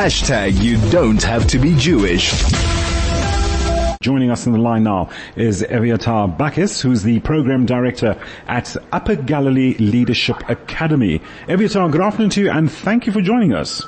Hashtag you don't have to be Jewish. Joining us on the line now is Eviatar Baksis, who's the program director at Upper Galilee Leadership Academy. Eviatar, good afternoon to you and thank you for joining us.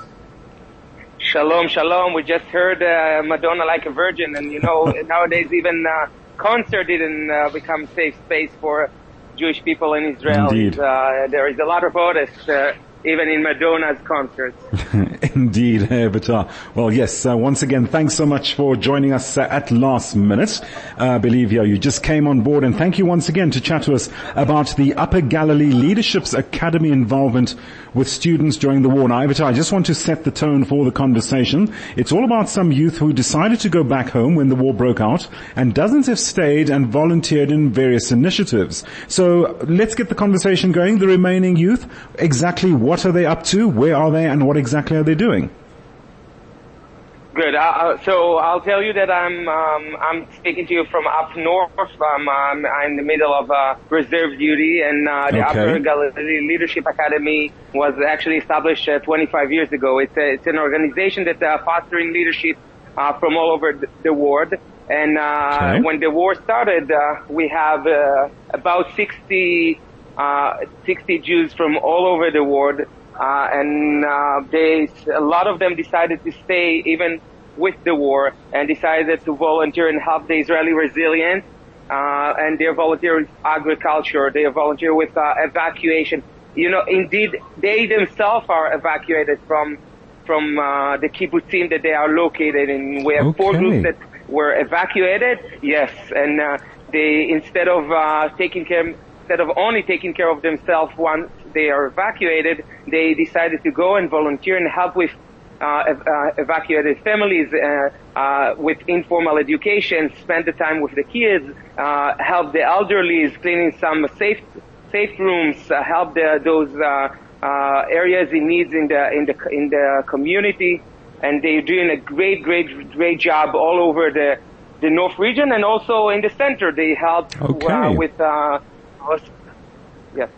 Shalom, shalom. We just heard uh, Madonna like a virgin, and you know nowadays even uh, concert didn't uh, become safe space for Jewish people in Israel. Indeed. Uh, there is a lot of protests uh, even in Madonna's concerts. Indeed, Eviatar. Well, yes, uh, once again, thanks so much for joining us uh, at last minute. Uh, I believe yeah, you just came on board and thank you once again to chat to us about the Upper Galilee Leadership's Academy involvement with students during the war. Now, Eviatar, I just want to set the tone for the conversation. It's all about some youth who decided to go back home when the war broke out and dozens have stayed and volunteered in various initiatives. So let's get the conversation going. The remaining youth, exactly what are they up to? Where are they and what exactly are they doing? Good. Uh, uh, so I'll tell you that I'm um, I'm speaking to you from up north. Um, I'm, I'm in the middle of uh, reserve duty, and uh, the Okay. Upper Galilee Leadership Academy was actually established uh, 25 years ago. It's a, it's an organization that's uh, fostering leadership uh, from all over the, the world. And uh, Okay. when the war started, uh, we have uh, about 60 uh, 60 Jews from all over the world, uh, and uh, they a lot of them decided to stay even with the war and decided to volunteer and help the Israeli resilience. Uh, and they volunteer with agriculture. They volunteer with uh, evacuation. You know, indeed, they themselves are evacuated from from uh, the kibbutzim that they are located in. We have four groups that were evacuated. Yes, and uh, they instead of uh, taking care instead of only taking care of themselves once they are evacuated, they decided to go and volunteer and help with uh, ev- uh, evacuated families uh, uh, with informal education, spend the time with the kids, uh, help the elderly, cleaning some safe safe rooms, uh, help the, those uh, uh, areas in needs in the in the in the community, and they're doing a great, great, great job all over the the north region and also in the center. They help Okay. uh, with uh, yes.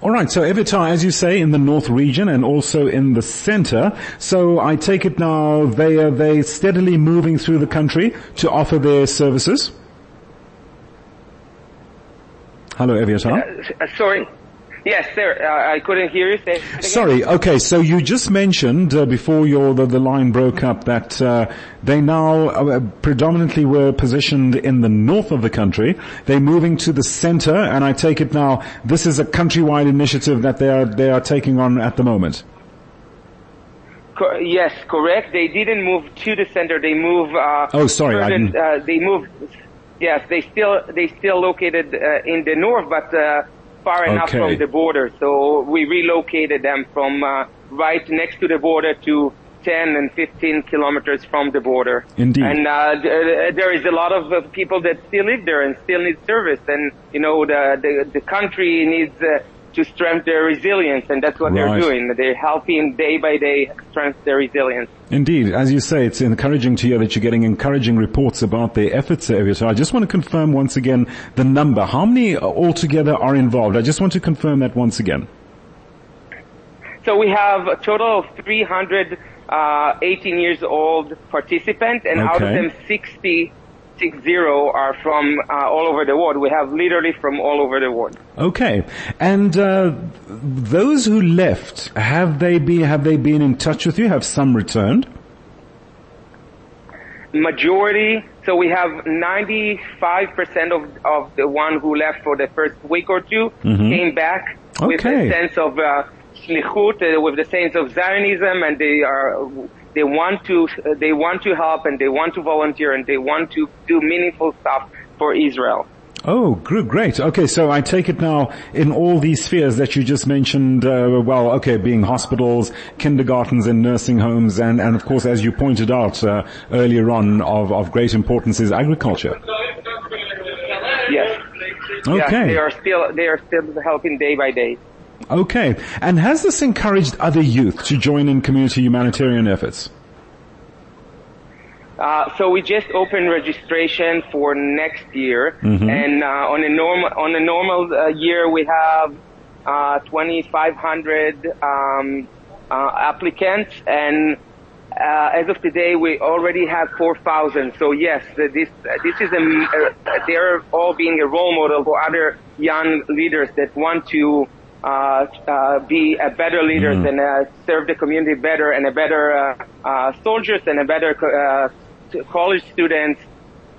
All right, so Evitar, as you say, in the north region and also in the center. So I take it now they are they steadily moving through the country to offer their services. Hello, Evitar. Uh, sorry. Yes, sir. Uh, I couldn't hear you. Say. Sorry. Okay. So you just mentioned uh, before your the, the line broke up that uh, they now uh, predominantly were positioned in the north of the country. They're moving to the center, and I take it now this is a countrywide initiative that they are they are taking on at the moment. Co- yes, correct. They didn't move to the center. They move. Uh, Oh, sorry, I didn't- Uh, they moved. Yes, they still they still located uh, in the north, but uh, far enough Okay. from the border. So we relocated them from uh, right next to the border to 10 and 15 kilometers from the border. Indeed. And uh, th- there is a lot of uh, people that still live there and still need service. And you know the the, the country needs. Uh, to strengthen their resilience, and that's what Right. they're doing. They're helping day by day strengthen their resilience. Indeed, as you say, it's encouraging to hear that you're getting encouraging reports about their efforts area. So I just want to confirm once again the number. How many altogether are involved? I just want to confirm that once again. So we have a total of 300 uh, 18 years old participants, and out of them 60, 60 are from uh, all over the world. We have literally from all over the world. Okay, and uh, those who left have they been have they been in touch with you? Have some returned? Majority, so we have 95% of, of the one who left for the first week or 2 came back with Okay. a sense of uh, shlichut, uh, with the sense of Zionism, and they are they want to they want to help and they want to volunteer and they want to do meaningful stuff for Israel. Oh, great. Okay, so I take it now in all these spheres that you just mentioned, uh, well, okay, being hospitals, kindergartens and nursing homes, and, and of course, as you pointed out uh, earlier on, of, of great importance is agriculture. Yes. Okay. they are still they are still helping day by day. Okay. And has this encouraged other youth to join in community humanitarian efforts? Uh, so we just opened registration for next year, and uh, on a normal on a normal uh, year we have uh, 2,500 um, uh, applicants, and uh, as of today, we already have 4,000. So yes, this this is a uh, they're all being a role model for other young leaders that want to uh, uh, be a better leader Mm. and uh, serve the community better and a better uh, uh, soldiers and a better uh, college students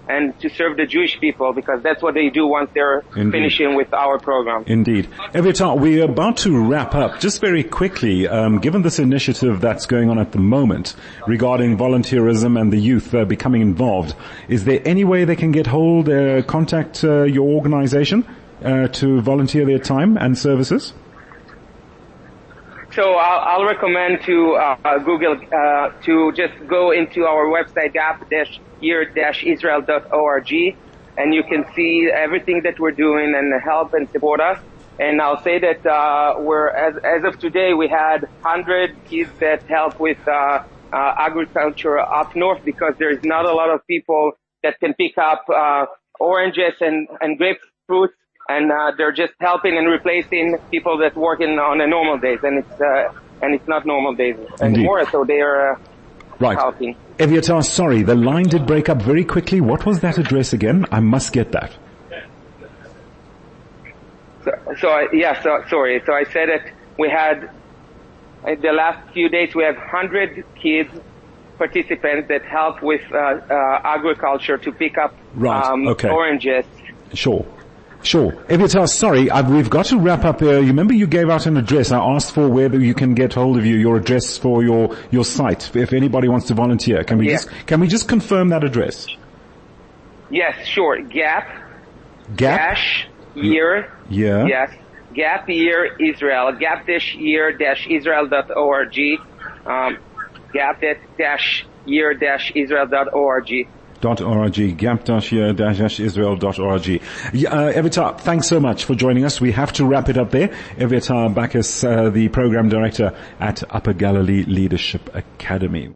and to serve the Jewish people because that's what they do once they're Indeed. finishing with our program. Indeed. Evitar, we're about to wrap up. Just very quickly, um, given this initiative that's going on at the moment regarding volunteerism and the youth uh, becoming involved, is there any way they can get hold, uh, contact uh, your organization uh, to volunteer their time and services? So I'll, I'll recommend to uh, Google uh, to just go into our website gap-year-israel.org and you can see everything that we're doing and help and support us. And I'll say that uh, we're as, as of today we had 100 kids that help with uh, uh, agriculture up north because there's not a lot of people that can pick up uh, oranges and and grapefruits and uh, they're just helping and replacing people that work in on a normal days, and it's uh, and it's not normal days anymore. So they are uh, Right. helping. Eviatar, sorry, the line did break up very quickly. What was that address again? I must get that. So, so I, yeah, so sorry. So I said that we had in the last few days we have hundred kids participants that help with uh, uh, agriculture to pick up Right, um, okay. oranges. Sure. Sure. Evitar, sorry, i we've got to wrap up here. You remember you gave out an address. I asked for where you can get hold of you, your address for your, your site, if anybody wants to volunteer. Can we Yeah. just, can we just confirm that address? Yes, sure. Gap Gap? dash year. Yeah. Yes. Gap year Israel. Gap dash year dash Israel dot org. Um, gap dash year dash Israel dot org. Dot org, gap-israel.org. Yeah, Uh, Evitar, thanks so much for joining us. We have to wrap it up there. Evitar Baksis, uh, the program director at Upper Galilee Leadership Academy.